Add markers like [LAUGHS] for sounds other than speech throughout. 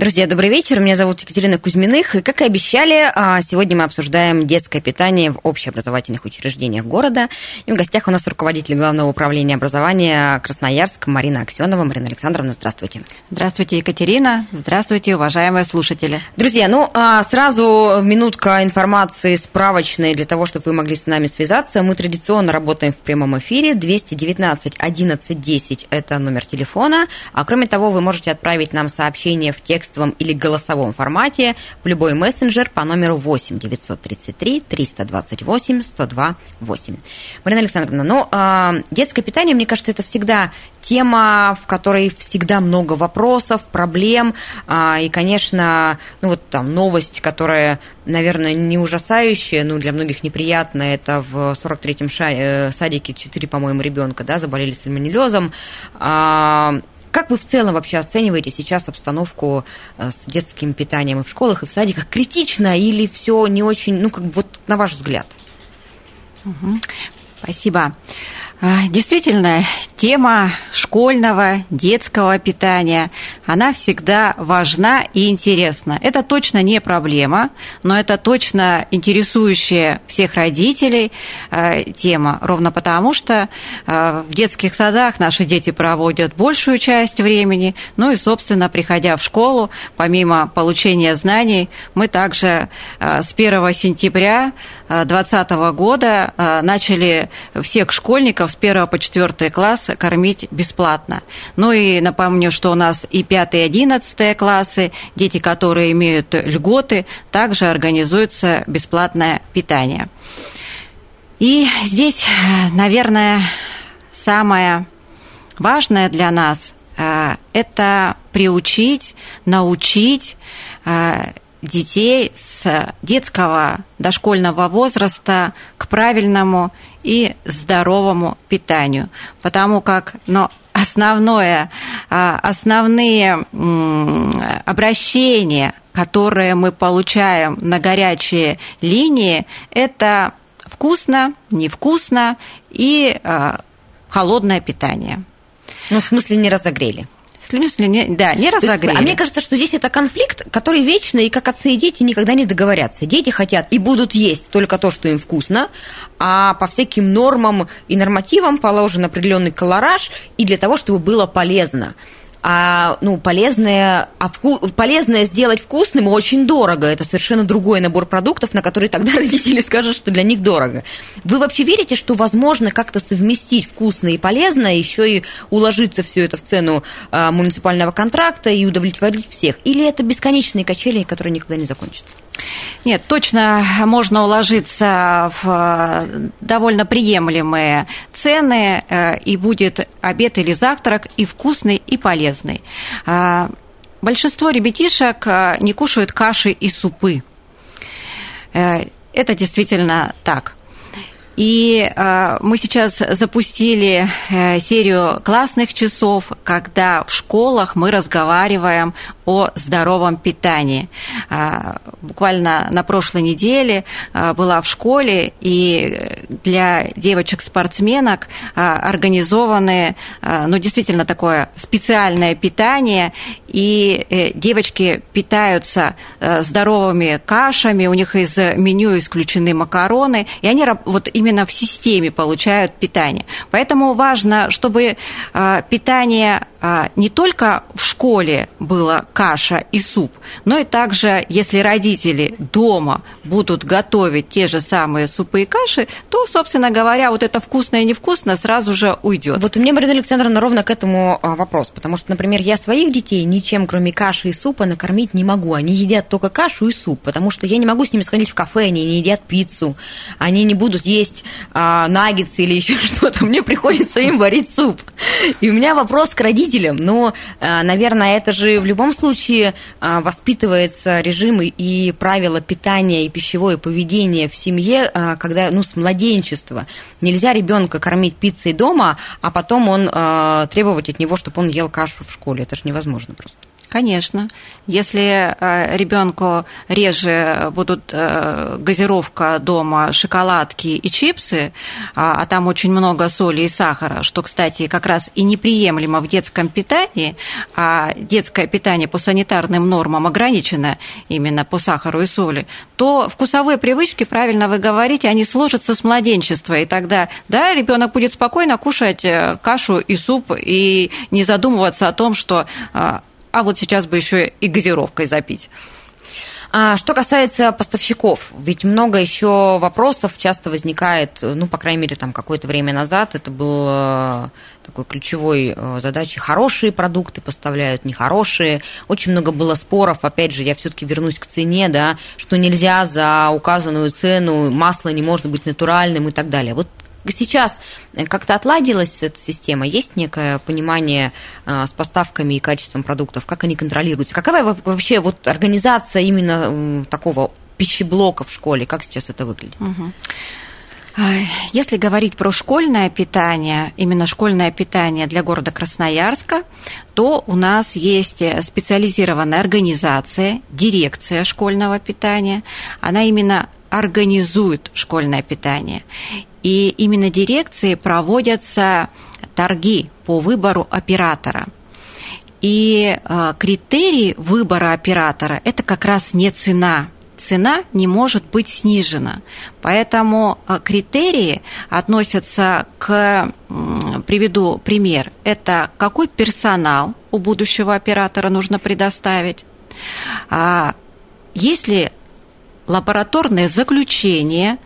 Друзья, добрый вечер. Меня зовут Екатерина Кузьминых. И, как и обещали, а, сегодня мы обсуждаем детское питание в общеобразовательных учреждениях города. И в гостях у нас руководитель Главного управления образования Красноярск Марина Аксенова. Марина Александровна, здравствуйте. Здравствуйте, Екатерина. Здравствуйте, уважаемые слушатели. Друзья, ну, а, сразу минутка информации справочной для того, чтобы вы могли с нами связаться. Мы традиционно работаем в прямом эфире. 219 11 10 – это номер телефона. А кроме того, вы можете отправить нам сообщение в текст текстовом или голосовом формате в любой мессенджер по номеру 8 933 328 102 8. Марина Александровна, ну, э, детское питание, мне кажется, это всегда тема, в которой всегда много вопросов, проблем, э, и, конечно, ну, вот там новость, которая, наверное, не ужасающая, но для многих неприятная, это в 43-м э, садике 4, по-моему, ребенка, да, заболели сальмонеллезом, э, как вы в целом вообще оцениваете сейчас обстановку э, с детским питанием и в школах, и в садиках? Критично или все не очень, ну, как вот на ваш взгляд? Угу. Спасибо. А, действительно, тема школьного, детского питания, она всегда важна и интересна. Это точно не проблема, но это точно интересующая всех родителей а, тема, ровно потому что а, в детских садах наши дети проводят большую часть времени, ну и, собственно, приходя в школу, помимо получения знаний, мы также с 1 сентября 2020 года начали всех школьников с 1 по 4 класс кормить бесплатно. Ну и напомню, что у нас и 5 и 11 классы, дети, которые имеют льготы, также организуется бесплатное питание. И здесь, наверное, самое важное для нас э, – это приучить, научить э, детей с детского дошкольного возраста к правильному и здоровому питанию, потому как ну, основное, а, основные обращения, которые мы получаем на горячие линии, это вкусно, невкусно и а, холодное питание. Ну, в смысле, не разогрели смысле, не, да, не разогрели. Есть, а мне кажется, что здесь это конфликт, который вечный, и как отцы и дети никогда не договорятся. Дети хотят и будут есть только то, что им вкусно, а по всяким нормам и нормативам положен определенный колораж и для того, чтобы было полезно а ну, полезное, а вку, полезное сделать вкусным очень дорого. Это совершенно другой набор продуктов, на который тогда [LAUGHS] родители скажут, что для них дорого. Вы вообще верите, что возможно как-то совместить вкусное и полезное, еще и уложиться все это в цену а, муниципального контракта и удовлетворить всех? Или это бесконечные качели, которые никогда не закончатся? Нет, точно можно уложиться в э, довольно приемлемые цены, э, и будет обед или завтрак и вкусный, и полезный. А, большинство ребятишек э, не кушают каши и супы. Это действительно так. И э, мы сейчас запустили э, серию классных часов, когда в школах мы разговариваем о здоровом питании. Э, буквально на прошлой неделе э, была в школе, и для девочек-спортсменок э, организованы, э, ну, действительно такое специальное питание, и э, девочки питаются э, здоровыми кашами, у них из меню исключены макароны, и они вот именно в системе получают питание. Поэтому важно, чтобы а, питание а, не только в школе была каша и суп, но и также, если родители дома будут готовить те же самые супы и каши, то, собственно говоря, вот это вкусно и невкусно сразу же уйдет. Вот у меня, Марина Александровна, ровно к этому а, вопрос, потому что, например, я своих детей ничем, кроме каши и супа, накормить не могу. Они едят только кашу и суп, потому что я не могу с ними сходить в кафе, они не едят пиццу, они не будут есть а, наггетсы или еще [LAUGHS] что-то. Мне приходится им варить суп. И у меня вопрос к родителям. Ну, э, наверное, это же в любом случае э, воспитывается режим и правила питания и пищевое поведение в семье, э, когда, ну, с младенчества. Нельзя ребенка кормить пиццей дома, а потом он требовать от него, чтобы он ел кашу в школе. Это же невозможно просто. Конечно. Если э, ребенку реже будут э, газировка дома, шоколадки и чипсы, а, а там очень много соли и сахара, что, кстати, как раз и неприемлемо в детском питании, а детское питание по санитарным нормам ограничено именно по сахару и соли, то вкусовые привычки, правильно вы говорите, они сложатся с младенчества, и тогда, да, ребенок будет спокойно кушать э, кашу и суп и не задумываться о том, что а вот сейчас бы еще и газировкой запить. А что касается поставщиков, ведь много еще вопросов часто возникает, ну, по крайней мере, там какое-то время назад это был такой ключевой э, задачей. Хорошие продукты поставляют, нехорошие. Очень много было споров. Опять же, я все-таки вернусь к цене, да, что нельзя за указанную цену, масло не может быть натуральным и так далее. Вот сейчас как-то отладилась эта система? Есть некое понимание а, с поставками и качеством продуктов? Как они контролируются? Какая вообще вот организация именно такого пищеблока в школе? Как сейчас это выглядит? Если говорить про школьное питание, именно школьное питание для города Красноярска, то у нас есть специализированная организация, дирекция школьного питания. Она именно организует школьное питание. И именно дирекции проводятся торги по выбору оператора. И э, критерий выбора оператора – это как раз не цена. Цена не может быть снижена. Поэтому э, критерии относятся к, приведу пример, это какой персонал у будущего оператора нужно предоставить, а есть ли лабораторное заключение,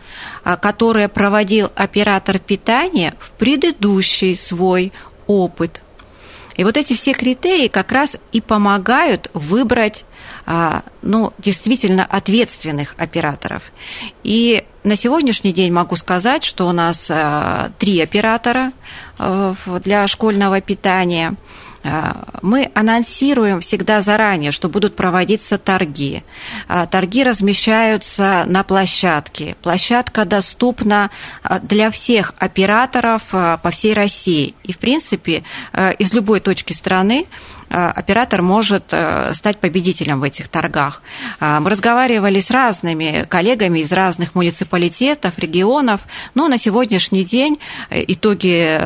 а, которое проводил оператор питания в предыдущий свой опыт. И вот эти все критерии как раз и помогают выбрать а, ну, действительно ответственных операторов. И на сегодняшний день могу сказать, что у нас а, три оператора для школьного питания – мы анонсируем всегда заранее, что будут проводиться торги. А, торги размещаются на площадке. Площадка доступна а, для всех операторов по всей России. И, в принципе, из любой точки страны оператор может стать победителем в этих торгах. Мы разговаривали с разными коллегами из разных муниципалитетов, регионов, но на сегодняшний день итоги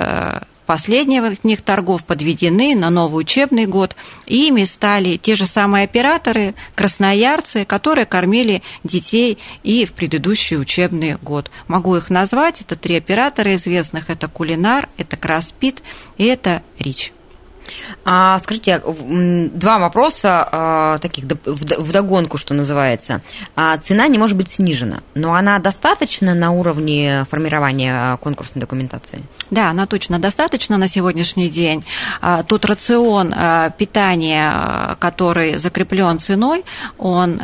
последних них торгов подведены на новый учебный год. И ими стали те же самые операторы, красноярцы, которые кормили детей и в предыдущий учебный год. Могу их назвать. Это три оператора известных. Это Кулинар, это Краспит и это Рич. А, скажите, два вопроса а, таких в догонку, что называется. А, цена не может быть снижена, но она достаточно на уровне формирования конкурсной документации? Да, она точно достаточно на сегодняшний день. А, тот рацион а, питания, а, который закреплен ценой, он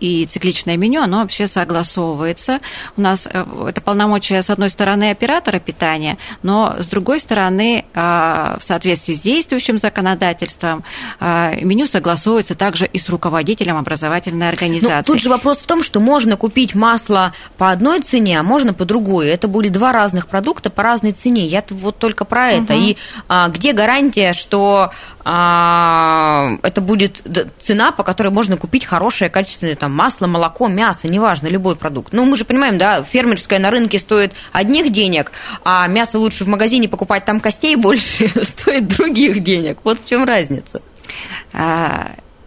и цикличное меню, оно вообще согласовывается. У нас э, это полномочия, с одной стороны, оператора питания, но с другой стороны, в соответствии с действующим законодательством. А, меню согласовывается также и с руководителем образовательной ну, организации. Ну, тут же вопрос в том, что можно купить масло по одной цене, а можно по другой. Это были два разных продукта по разной цене. Я вот только про это. Угу. И а, где гарантия, что а, это будет цена, по которой можно купить хорошее, качественное там, масло, молоко, мясо, неважно, любой продукт. Ну, мы же понимаем, да, фермерское на рынке стоит одних денег, а мясо лучше в магазине покупать, там костей [LAUGHS] больше стоит других денег. Вот в чем разница.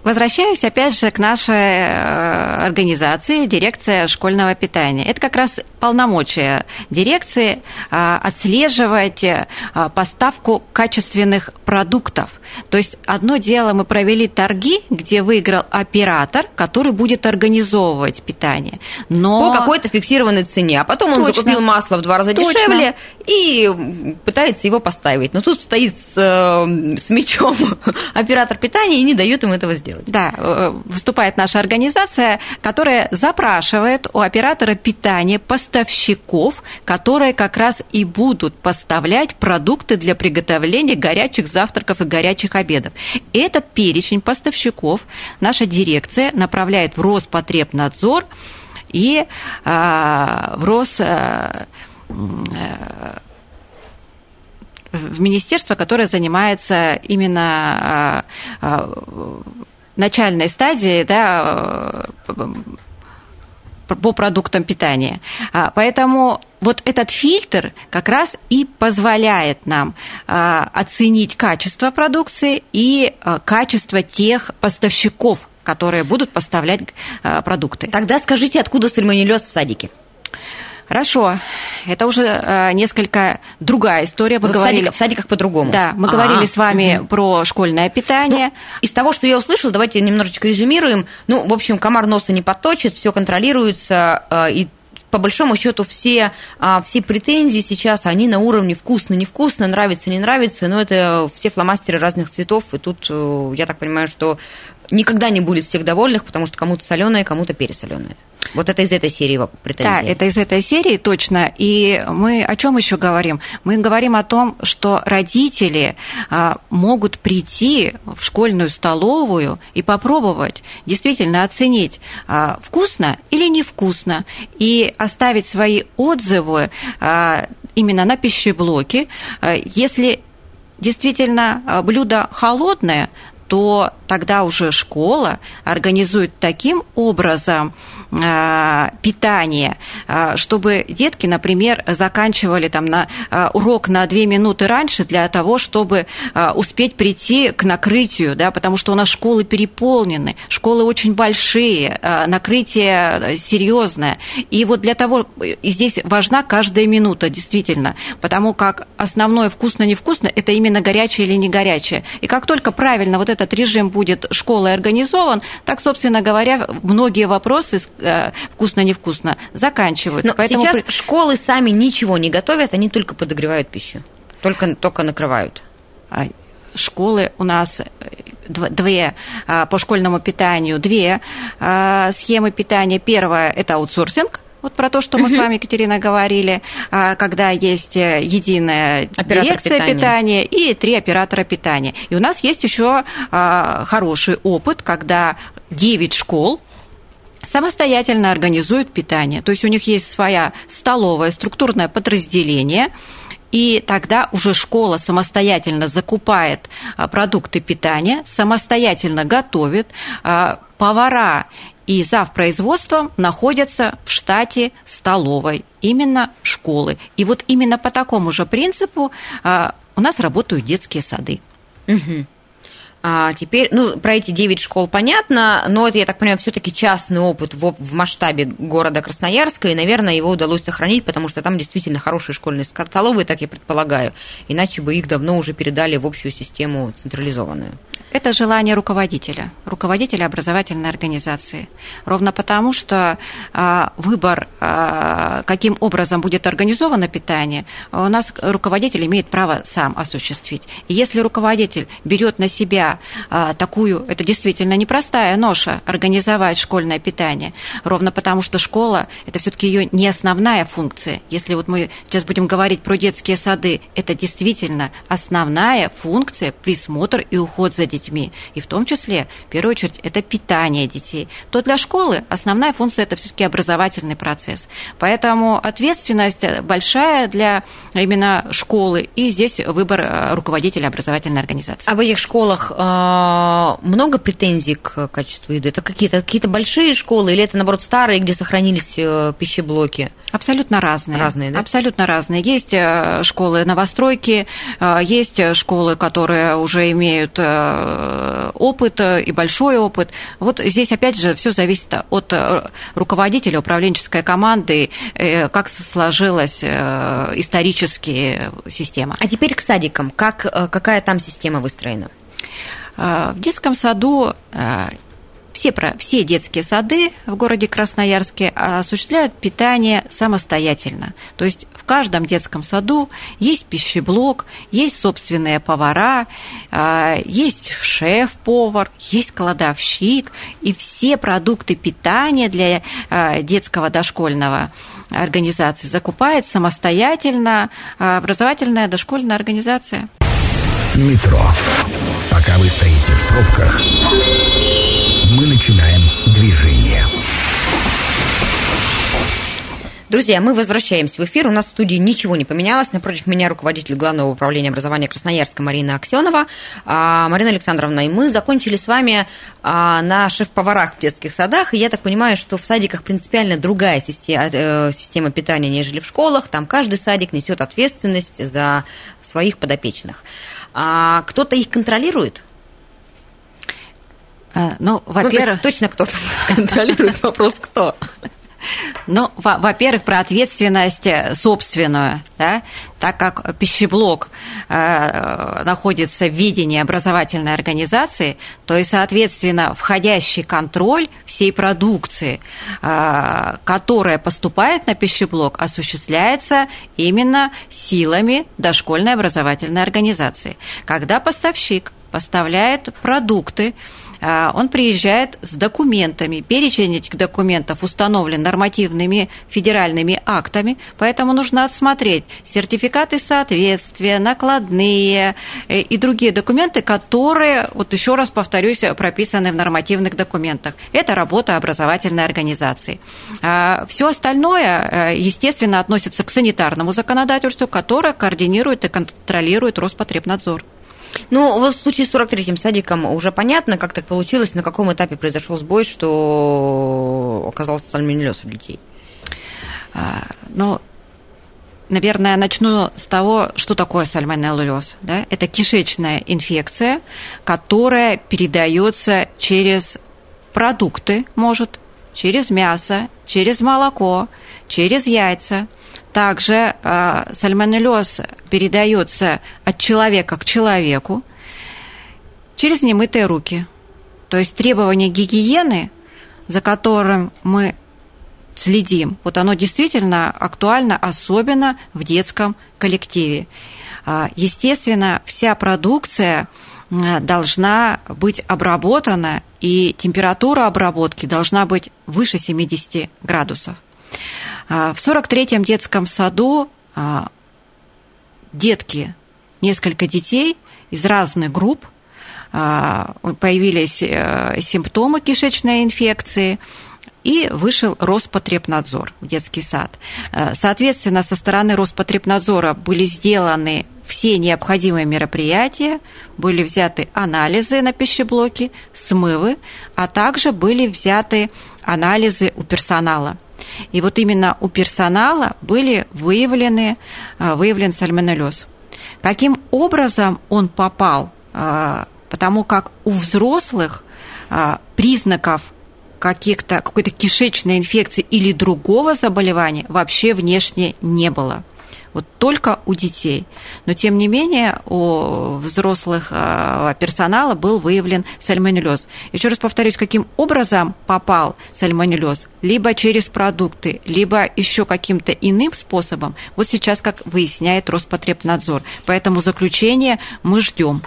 Возвращаюсь опять же к нашей э, организации «Дирекция школьного питания». Это как раз полномочия дирекции э, отслеживать э, поставку качественных продуктов. То есть одно дело мы провели торги, где выиграл оператор, который будет организовывать питание. Но... По какой-то фиксированной цене. А потом он Точно. закупил масло в два раза Точно. дешевле и пытается его поставить. Но тут стоит с, с мечом [LAUGHS] оператор питания и не дает им этого сделать. Делать? Да, э, выступает наша организация, которая запрашивает у оператора питания поставщиков, которые как раз и будут поставлять продукты для приготовления горячих завтраков и горячих обедов. Этот перечень поставщиков наша дирекция направляет в Роспотребнадзор и а, в Рос э, в министерство, которое занимается именно начальной стадии да, по продуктам питания. А, поэтому вот этот фильтр как раз и позволяет нам оценить качество продукции и качество тех поставщиков, которые будут поставлять продукты. Тогда скажите, откуда сальмонеллез в садике? Хорошо, это уже э, несколько другая история. Мы вот говорили... в, садиках, в садиках по-другому. Да, мы А-а-а. говорили с вами угу. про школьное питание. Ну, из того, что я услышала, давайте немножечко резюмируем. Ну, в общем, комар носа не подточит, все контролируется, э, и по большому счету все, а, все претензии сейчас, они на уровне вкусно, невкусно, нравится, не нравится, но это все фломастеры разных цветов, и тут э, я так понимаю, что никогда не будет всех довольных, потому что кому-то соленое, кому-то пересоленое. Вот это из этой серии претензий. Да, это из этой серии точно. И мы о чем еще говорим? Мы говорим о том, что родители а, могут прийти в школьную столовую и попробовать действительно оценить, а, вкусно или невкусно, и оставить свои отзывы а, именно на пищеблоке. Если действительно блюдо холодное, то тогда уже школа организует таким образом э, питание, э, чтобы детки, например, заканчивали там на э, урок на две минуты раньше для того, чтобы успеть прийти к накрытию, да, потому что у нас школы переполнены, школы очень большие, накрытие серьезное. И вот для того, и здесь важна каждая минута, действительно, потому как основное вкусно-невкусно – это именно горячее или не горячее. И как только правильно вот этот режим будет школой организован, так, собственно говоря, многие вопросы э, вкусно-невкусно заканчиваются. Но Поэтому... сейчас школы сами ничего не готовят, они только подогревают пищу, только, только накрывают. А, школы у нас э, две а, по школьному питанию, две а, схемы питания. Первая – это аутсорсинг, вот про то, что мы с вами, Екатерина, говорили, а, когда есть э, единая Оператор дирекция питания. питания и три оператора питания. И у нас есть еще а, хороший опыт, когда 9 школ самостоятельно организуют питание. То есть у них есть своя столовая, структурное подразделение, и тогда уже школа самостоятельно закупает а, продукты питания, самостоятельно готовит, повара и зав. производством находятся в штате столовой, именно школы. И вот именно по такому же принципу а, у нас работают детские сады. Угу. А теперь, ну, про эти 9 школ понятно, но это, я так понимаю, все-таки частный опыт в, в масштабе города Красноярска, и, наверное, его удалось сохранить, потому что там действительно хорошие школьные столовые, так я предполагаю, иначе бы их давно уже передали в общую систему централизованную. Это желание руководителя, руководителя образовательной организации. Ровно потому, что а, выбор, а, каким образом будет организовано питание, у нас руководитель имеет право сам осуществить. И если руководитель берет на себя а, такую, это действительно непростая ноша, организовать школьное питание, ровно потому, что школа – это все-таки ее не основная функция. Если вот мы сейчас будем говорить про детские сады, это действительно основная функция – присмотр и уход за детьми. И в том числе, в первую очередь, это питание детей. То для школы основная функция – это все-таки образовательный процесс. Поэтому ответственность большая для именно школы. И здесь выбор э, руководителя образовательной организации. А в этих школах э, много претензий к качеству еды? Это какие-то какие большие школы или это, наоборот, старые, где сохранились э, пищеблоки? Абсолютно разные. Разные, да? Абсолютно разные. Есть школы новостройки, есть школы, которые уже имеют Э, опыт и большой опыт. Вот здесь, опять же, все зависит от э, руководителя, управленческой команды, э, как сложилась исторически система. А теперь к садикам. Как, какая там система выстроена? В детском саду все, все детские сады в городе Красноярске осуществляют питание самостоятельно. То есть в каждом детском саду есть пищеблок, есть собственные повара, а, есть шеф-повар, есть кладовщик, и все продукты питания для а, детского дошкольного организации закупает самостоятельно а, образовательная дошкольная организация. Метро. Пока вы стоите в пробках, мы начинаем движение. Друзья, мы возвращаемся в эфир. У нас в студии ничего не поменялось. Напротив меня руководитель Главного управления образования Красноярска Марина Аксенова. А, Марина Александровна, и мы закончили с вами а, на шеф-поварах в детских садах. И я так понимаю, что в садиках принципиально другая система, э, система питания, нежели в школах. Там каждый садик несет ответственность за своих подопечных. А кто-то их контролирует? Ну, ну во-первых... Ну, точно кто-то контролирует вопрос, кто. Ну, во-первых, про ответственность э, собственную, да, так как пищеблок э, находится в видении образовательной организации, то и, соответственно, входящий контроль всей продукции, э, которая поступает на пищеблок, осуществляется именно силами дошкольной образовательной организации. Когда поставщик поставляет продукты, он приезжает с документами. Перечень этих документов установлен нормативными федеральными актами, поэтому нужно отсмотреть сертификаты соответствия, накладные э, и другие документы, которые, вот еще раз повторюсь, прописаны в нормативных документах. Это работа образовательной организации. А, Все остальное, э, естественно, относится к санитарному законодательству, которое координирует и контролирует Роспотребнадзор. Ну, вот в случае с 43-м садиком уже понятно, как так получилось, на каком этапе произошел сбой, что оказался сальмонеллез у детей. А, ну, наверное, начну с того, что такое сальмонеллез. Да? Это кишечная инфекция, которая передается через продукты, может, через мясо, через молоко, через яйца – также э, сальмонеллез передается от человека к человеку через немытые руки. То есть требование гигиены, за которым мы следим, вот оно действительно актуально, особенно в детском коллективе. А, естественно, вся продукция должна быть обработана, и температура обработки должна быть выше 70 градусов. А, в 43-м детском саду а, детки, несколько детей из разных групп, а, появились э, симптомы кишечной инфекции, и вышел Роспотребнадзор в детский сад. Соответственно, со стороны Роспотребнадзора были сделаны все необходимые мероприятия, были взяты анализы на пищеблоке, смывы, а также были взяты анализы у персонала. И вот именно у персонала были выявлены, а, выявлен сальмонеллез. Каким образом он попал? А, потому как у взрослых а, признаков каких-то, какой-то кишечной инфекции или другого заболевания вообще внешне не было вот только у детей. Но, тем не менее, у взрослых э, персонала был выявлен сальмонеллез. Еще раз повторюсь, каким образом попал сальмонеллез? Либо через продукты, либо еще каким-то иным способом. Вот сейчас, как выясняет Роспотребнадзор. Поэтому заключение мы ждем.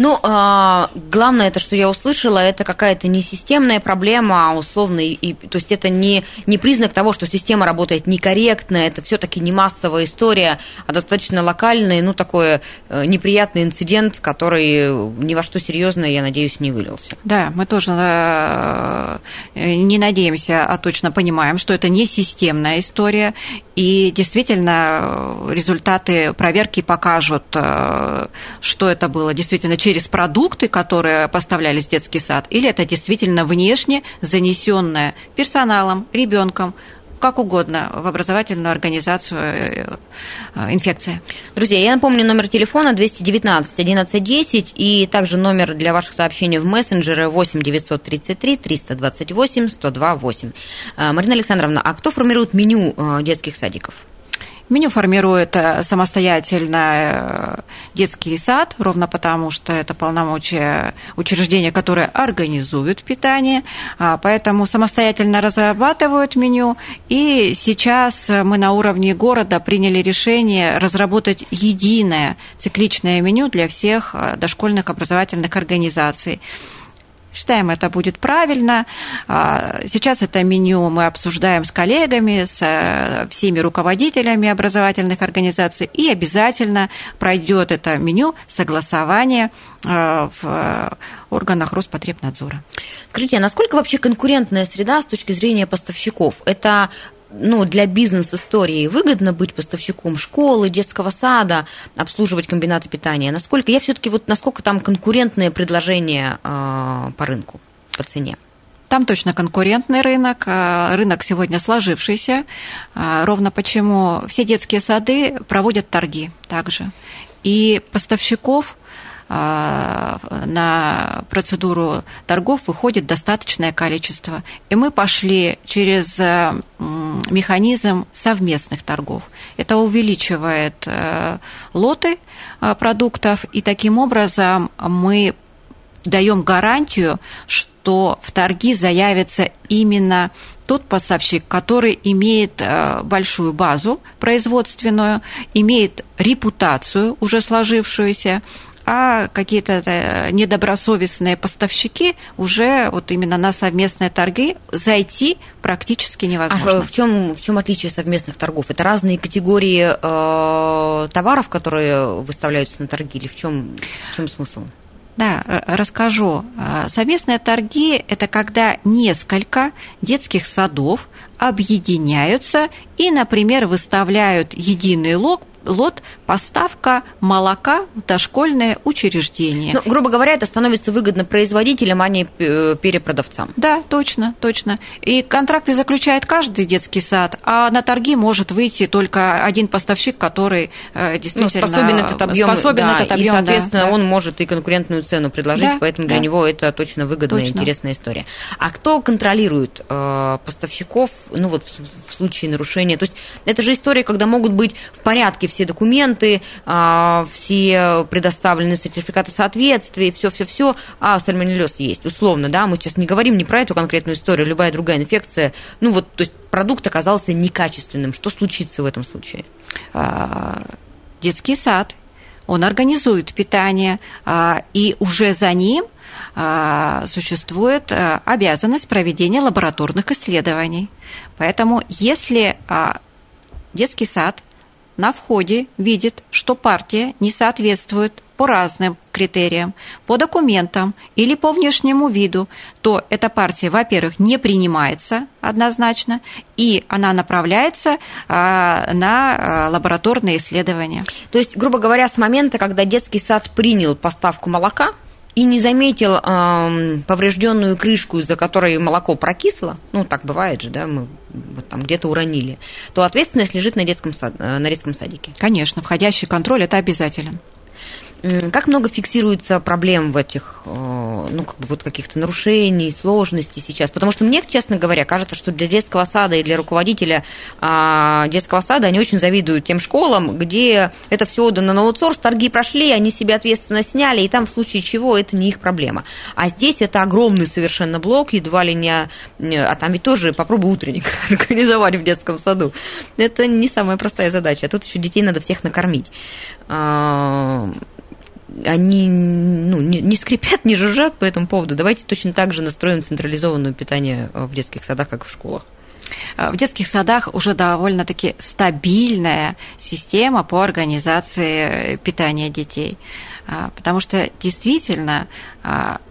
Ну, а, главное, это, что я услышала, это какая-то не системная проблема, а условно, и, то есть это не, не признак того, что система работает некорректно, это все-таки не массовая история, а достаточно локальный, ну, такой э, неприятный инцидент, который ни во что серьезное, я надеюсь, не вылился. Да, мы тоже э, не надеемся, а точно понимаем, что это не системная история, и действительно э, результаты проверки покажут, что это было действительно через через продукты, которые поставлялись в детский сад, или это действительно внешне занесенное персоналом, ребенком, как угодно в образовательную организацию э, э, инфекция. Друзья, я напомню номер телефона 219 1110 и также номер для ваших сообщений в мессенджеры 8 933 328 102 8. Марина Александровна, а кто формирует меню э, детских садиков? Меню формирует э, самостоятельно э, детский сад, ровно потому, что это полномочия учреждения, которое организует питание, а, поэтому самостоятельно разрабатывают меню, и сейчас мы на уровне города приняли решение разработать единое цикличное меню для всех э, дошкольных образовательных организаций. Считаем, это будет правильно. А, сейчас это меню мы обсуждаем с коллегами, с э, всеми руководителями образовательных организаций, и обязательно пройдет это меню согласование э, в органах Роспотребнадзора. Скажите, а насколько вообще конкурентная среда с точки зрения поставщиков? Это ну, для бизнес-истории выгодно быть поставщиком школы, детского сада, обслуживать комбинаты питания? Насколько я все-таки вот насколько там конкурентные предложения э, по рынку, по цене? Там точно конкурентный рынок, э, рынок сегодня сложившийся, э, ровно почему все детские сады проводят торги также. И поставщиков а, на процедуру торгов выходит достаточное количество. И мы пошли через механизм совместных торгов. Это увеличивает э, лоты э, продуктов, и таким образом мы даем гарантию, что в торги заявится именно тот поставщик, который имеет большую базу производственную, имеет репутацию уже сложившуюся, а какие-то э, недобросовестные поставщики уже вот именно на совместные торги зайти практически невозможно. А в чем, в чем отличие совместных торгов? Это разные категории э, товаров, которые выставляются на торги, или в чем, в чем смысл? Да, расскажу. Э, совместные торги – это когда несколько детских садов объединяются и, например, выставляют единый лог лот поставка молока в дошкольное учреждение. Ну, грубо говоря, это становится выгодно производителям, а не э, перепродавцам. Да, точно, точно. И контракты заключает каждый детский сад, а на торги может выйти только один поставщик, который э, действительно ну, способен этот объем, способен да, этот объем, и, соответственно, да, он может и конкурентную цену предложить, да, поэтому да. для него это точно выгодная точно. интересная история. А кто контролирует э, поставщиков, ну вот в, в случае нарушения? То есть это же история, когда могут быть в порядке все документы, а, все предоставлены сертификаты соответствия, все-все-все, а сальмонеллез есть, условно, да, мы сейчас не говорим не про эту конкретную историю, любая другая инфекция, ну вот, то есть продукт оказался некачественным, что случится в этом случае? А, детский сад, он организует питание, а, и уже за ним существует обязанность проведения лабораторных исследований. Поэтому если детский сад на входе видит, что партия не соответствует по разным критериям, по документам или по внешнему виду, то эта партия, во-первых, не принимается однозначно, и она направляется а, на а, лабораторные исследования. То есть, грубо говоря, с момента, когда детский сад принял поставку молока, и не заметил э, поврежденную крышку, из-за которой молоко прокисло, ну так бывает же, да, мы вот там где-то уронили, то ответственность лежит на детском, сад, э, на детском садике. Конечно, входящий контроль это обязателен. Как много фиксируется проблем в этих, э, ну, как бы вот каких-то нарушений, сложностей сейчас? Потому что мне, честно говоря, кажется, что для детского сада и для руководителя а, детского сада они очень завидуют тем школам, где это все отдано на аутсорс, торги прошли, они себе ответственно сняли, и там в случае чего это не их проблема. А здесь это огромный совершенно блок, едва ли не... А там ведь тоже попробуй утренник [LAUGHS] организовать в детском саду. Это не самая простая задача. А тут еще детей надо всех накормить а, они ну, не, не скрипят, не жужжат по этому поводу. Давайте точно так же настроим централизованное питание в детских садах, как в школах. В детских садах уже довольно-таки стабильная система по организации питания детей. Потому что действительно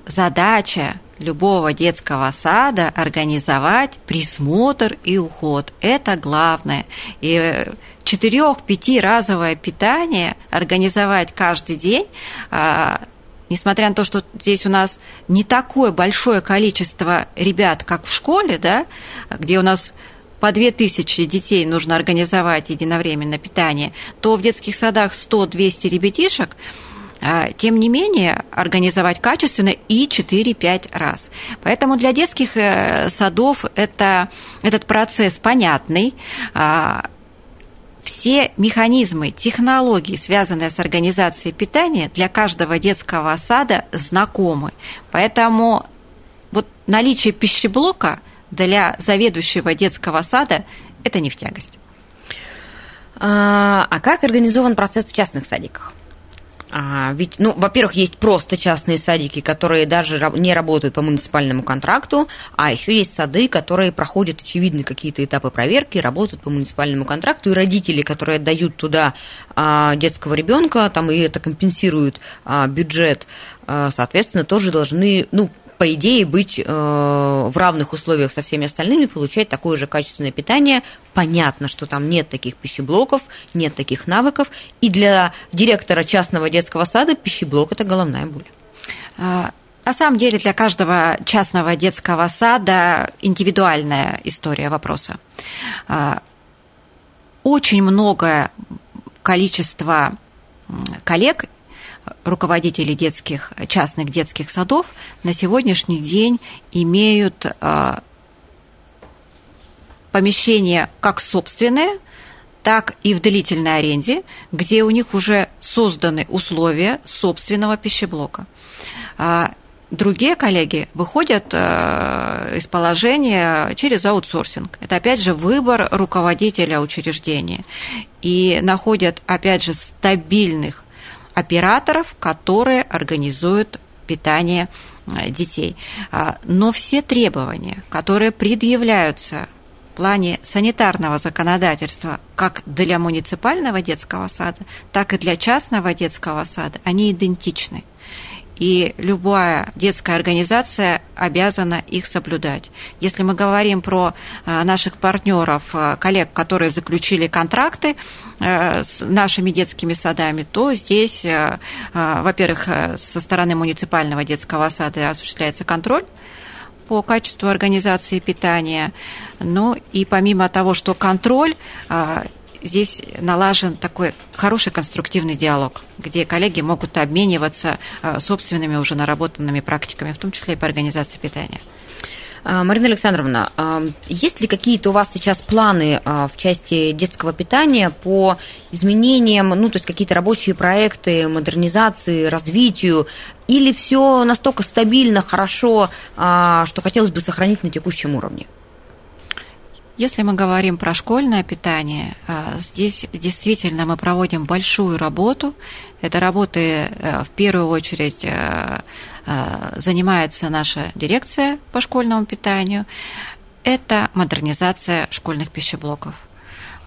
задача любого детского сада организовать присмотр и уход. Это главное. И четырех-пяти разовое питание организовать каждый день а, несмотря на то, что здесь у нас не такое большое количество ребят, как в школе, да, где у нас по 2000 детей нужно организовать единовременно питание, то в детских садах 100-200 ребятишек – а, тем не менее, организовать качественно и 4-5 раз. Поэтому для детских э, садов это, этот процесс понятный. Все механизмы, технологии, связанные с организацией питания, для каждого детского сада знакомы. Поэтому вот наличие пищеблока для заведующего детского сада – это не в тягость. А, а как организован процесс в частных садиках? А, ведь, ну, во-первых, есть просто частные садики, которые даже не работают по муниципальному контракту, а еще есть сады, которые проходят, очевидно, какие-то этапы проверки, работают по муниципальному контракту, и родители, которые отдают туда а, детского ребенка, там и это компенсирует а, бюджет, а, соответственно, тоже должны, ну, по идее, быть э, в равных условиях со всеми остальными, получать такое же качественное питание. Понятно, что там нет таких пищеблоков, нет таких навыков. И для директора частного детского сада пищеблок – это головная боль. А, на самом деле для каждого частного детского сада индивидуальная история вопроса. А, очень многое количество коллег руководители детских, частных детских садов на сегодняшний день имеют а, помещения как собственные, так и в длительной аренде, где у них уже созданы условия собственного пищеблока. А, другие коллеги выходят а, из положения через аутсорсинг. Это, опять же, выбор руководителя учреждения. И находят, опять же, стабильных операторов, которые организуют питание э, детей. А, но все требования, которые предъявляются в плане санитарного законодательства как для муниципального детского сада, так и для частного детского сада, они идентичны и любая детская организация обязана их соблюдать. Если мы говорим про э, наших партнеров, э, коллег, которые заключили контракты э, с нашими детскими садами, то здесь, во-первых, со стороны муниципального детского сада осуществляется контроль по качеству организации питания. Ну и помимо того, что контроль, здесь налажен такой хороший конструктивный диалог, где коллеги могут обмениваться э, собственными уже наработанными практиками, в том числе и по организации питания. А, Марина Александровна, а, есть ли какие-то у вас сейчас планы а, в части детского питания по изменениям, ну, то есть какие-то рабочие проекты, модернизации, развитию, или все настолько стабильно, хорошо, что хотелось бы сохранить на текущем уровне? Если мы говорим про школьное питание, а, здесь действительно мы проводим большую работу. Это работы э, в первую очередь э, э, занимается наша дирекция по школьному питанию. Это модернизация школьных пищеблоков.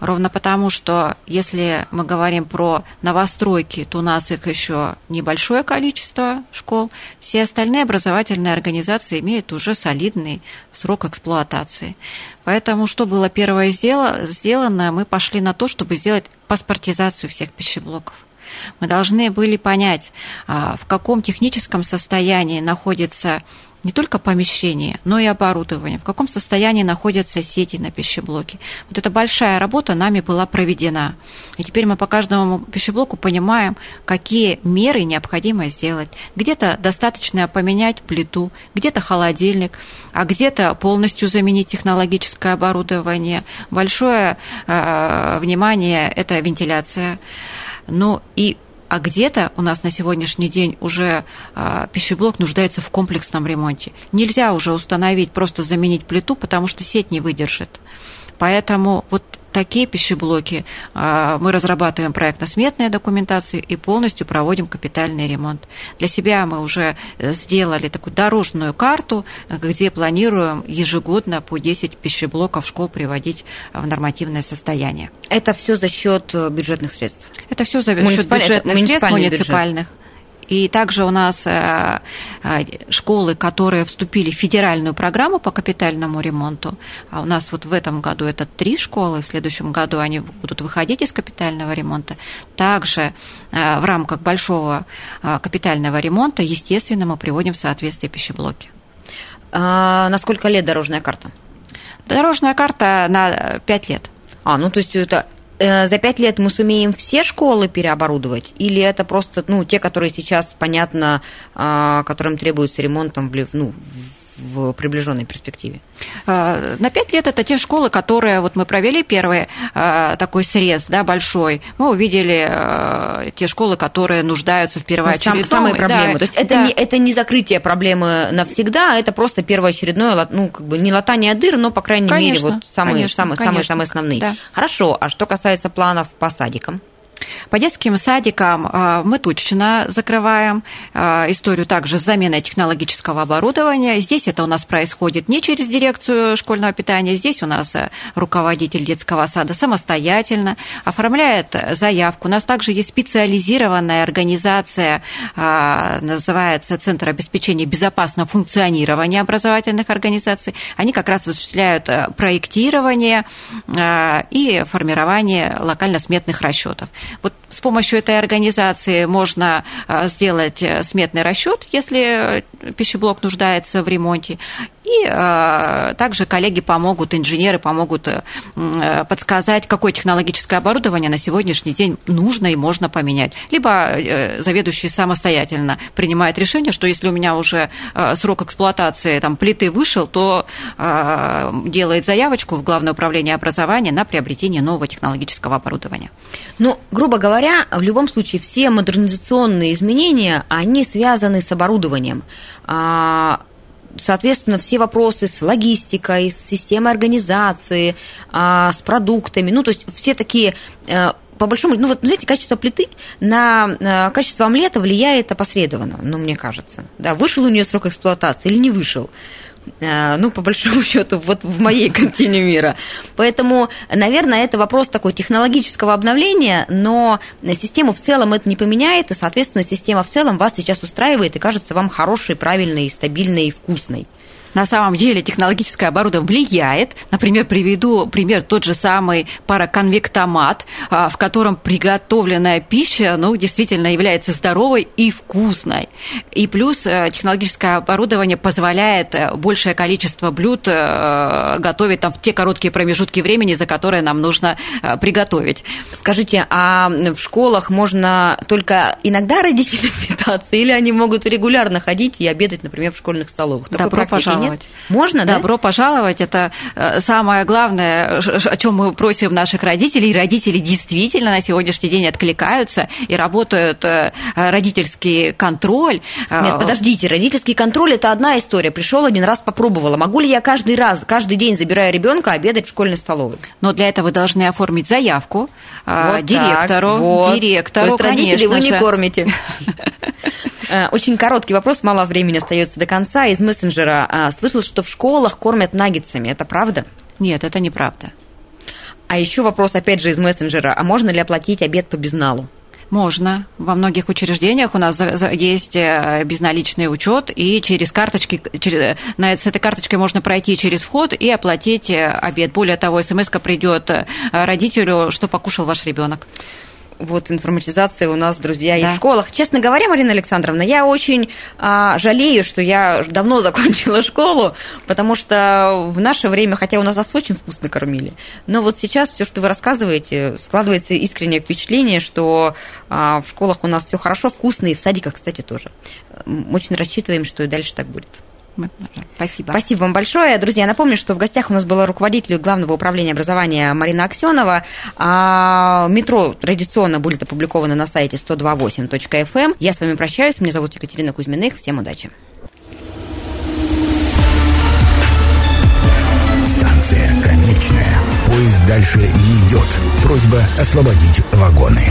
Ровно потому, что если мы говорим про новостройки, то у нас их еще небольшое количество школ. Все остальные образовательные организации имеют уже солидный срок эксплуатации. Поэтому что было первое сделано, мы пошли на то, чтобы сделать паспортизацию всех пищеблоков. Мы должны были понять, а, в каком техническом состоянии находится не только помещение, но и оборудование, в каком состоянии находятся сети на пищеблоке. Вот эта большая работа нами была проведена. И теперь мы по каждому пищеблоку понимаем, какие меры необходимо сделать. Где-то достаточно поменять плиту, где-то холодильник, а где-то полностью заменить технологическое оборудование. Большое э, внимание – это вентиляция. Ну и а где-то у нас на сегодняшний день уже а, пищеблок нуждается в комплексном ремонте. Нельзя уже установить, просто заменить плиту, потому что сеть не выдержит. Поэтому вот такие пищеблоки а, мы разрабатываем проектно-сметные документации и полностью проводим капитальный ремонт. Для себя мы уже сделали такую дорожную карту, где планируем ежегодно по 10 пищеблоков школ приводить в нормативное состояние. Это все за счет э, бюджетных средств? Это все за счет бюджетных средств муниципальных. Бюджет. И также у нас э, э, школы, которые вступили в федеральную программу по капитальному ремонту, а у нас вот в этом году это три школы, в следующем году они будут выходить из капитального ремонта. Также э, в рамках большого капитального ремонта, естественно, мы приводим в соответствие пищеблоки. А на сколько лет дорожная карта? Дорожная карта на 5 лет. А, ну то есть это за пять лет мы сумеем все школы переоборудовать? Или это просто ну, те, которые сейчас, понятно, а, которым требуется ремонт там, в, ну, в приближенной перспективе? А, на пять лет это те школы, которые вот мы провели первый а, такой срез, да, большой. Мы увидели а, те школы, которые нуждаются в первоочередном. Ну, самые проблемы. Да, То есть это, да. не, это не закрытие проблемы навсегда, это просто первоочередное, ну, как бы не латание дыр, но, по крайней конечно, мере, вот самые, конечно, самые, конечно. самые, самые основные. Да. Хорошо, а что касается планов по садикам? По детским садикам а, мы точно закрываем а, историю также с заменой технологического оборудования. Здесь это у нас происходит не через дирекцию школьного питания, здесь у нас э, руководитель детского сада самостоятельно оформляет заявку. У нас также есть специализированная организация, а, называется Центр обеспечения безопасного функционирования образовательных организаций. Они как раз осуществляют э, проектирование и формирование локально-сметных расчетов. Вот с помощью этой организации можно а, сделать э, сметный расчет, если э, пищеблок нуждается в ремонте, и э, также коллеги помогут, инженеры помогут э, подсказать, какое технологическое оборудование на сегодняшний день нужно и можно поменять. Либо э, заведующий самостоятельно принимает решение, что если у меня уже э, срок эксплуатации там, плиты вышел, то э, делает заявочку в Главное управление образования на приобретение нового технологического оборудования. Ну, грубо говоря, в любом случае все модернизационные изменения, они связаны с оборудованием. А, соответственно, все вопросы с логистикой, с системой организации, а, с продуктами, ну, то есть все такие э, по большому, ну вот, знаете, качество плиты на качество омлета влияет опосредованно, ну, мне кажется. Да, вышел у нее срок эксплуатации или не вышел. Э, ну, по большому [LAUGHS] счету, вот в моей картине мира. Поэтому, наверное, это вопрос такой технологического обновления, но систему в целом это не поменяет, и, соответственно, система в целом вас сейчас устраивает и кажется вам хорошей, правильной, стабильной и вкусной на самом деле технологическое оборудование влияет. Например, приведу пример тот же самый параконвектомат, а, в котором приготовленная пища ну, действительно является здоровой и вкусной. И плюс э, технологическое оборудование позволяет э, большее количество блюд э, готовить там, в те короткие промежутки времени, за которые нам нужно приготовить. Скажите, а в школах можно только иногда родителям [LAUGHS] питаться, или они могут регулярно ходить и обедать, например, в школьных столовых? Такой Добро пожаловать пожаловать. Можно, да? Добро пожаловать. Это э, самое главное, о чем мы просим наших родителей. И родители действительно на сегодняшний день откликаются и работают э, родительский контроль. Нет, подождите, родительский контроль это одна история. Пришел один раз, попробовала. Могу ли я каждый раз, каждый день, забирая ребенка, обедать в школьной столовой? Но для этого вы должны оформить заявку э, вот директору. Так, вот. Директору, То есть родители вы не кормите. [LAUGHS] Очень короткий вопрос, мало времени остается до конца. Из мессенджера слышал, что в школах кормят наггетсами. Это правда? Нет, это неправда. А еще вопрос, опять же, из мессенджера. А можно ли оплатить обед по безналу? Можно. Во многих учреждениях у нас есть э, безналичный учет, и через карточки, через, с этой карточкой можно пройти через вход и оплатить э, обед. Более того, смс придет э, родителю, что покушал ваш ребенок вот информатизация у нас, друзья, да. и в школах. Честно говоря, Марина Александровна, я очень а, жалею, что я давно [LAUGHS] закончила школу, потому что в наше время, хотя у нас нас очень вкусно кормили, но вот сейчас все, что вы рассказываете, складывается искреннее впечатление, что а, в школах у нас все хорошо, вкусно, и в садиках, кстати, тоже. Очень рассчитываем, что и дальше так будет. Спасибо. Спасибо вам большое. Друзья, напомню, что в гостях у нас была руководитель Главного управления образования Марина Аксенова. А метро традиционно будет опубликовано на сайте 128.fm. Эм. Я с вами прощаюсь. Меня зовут Екатерина Кузьминых. Всем удачи. Станция конечная. Поезд дальше не идет. Просьба освободить вагоны.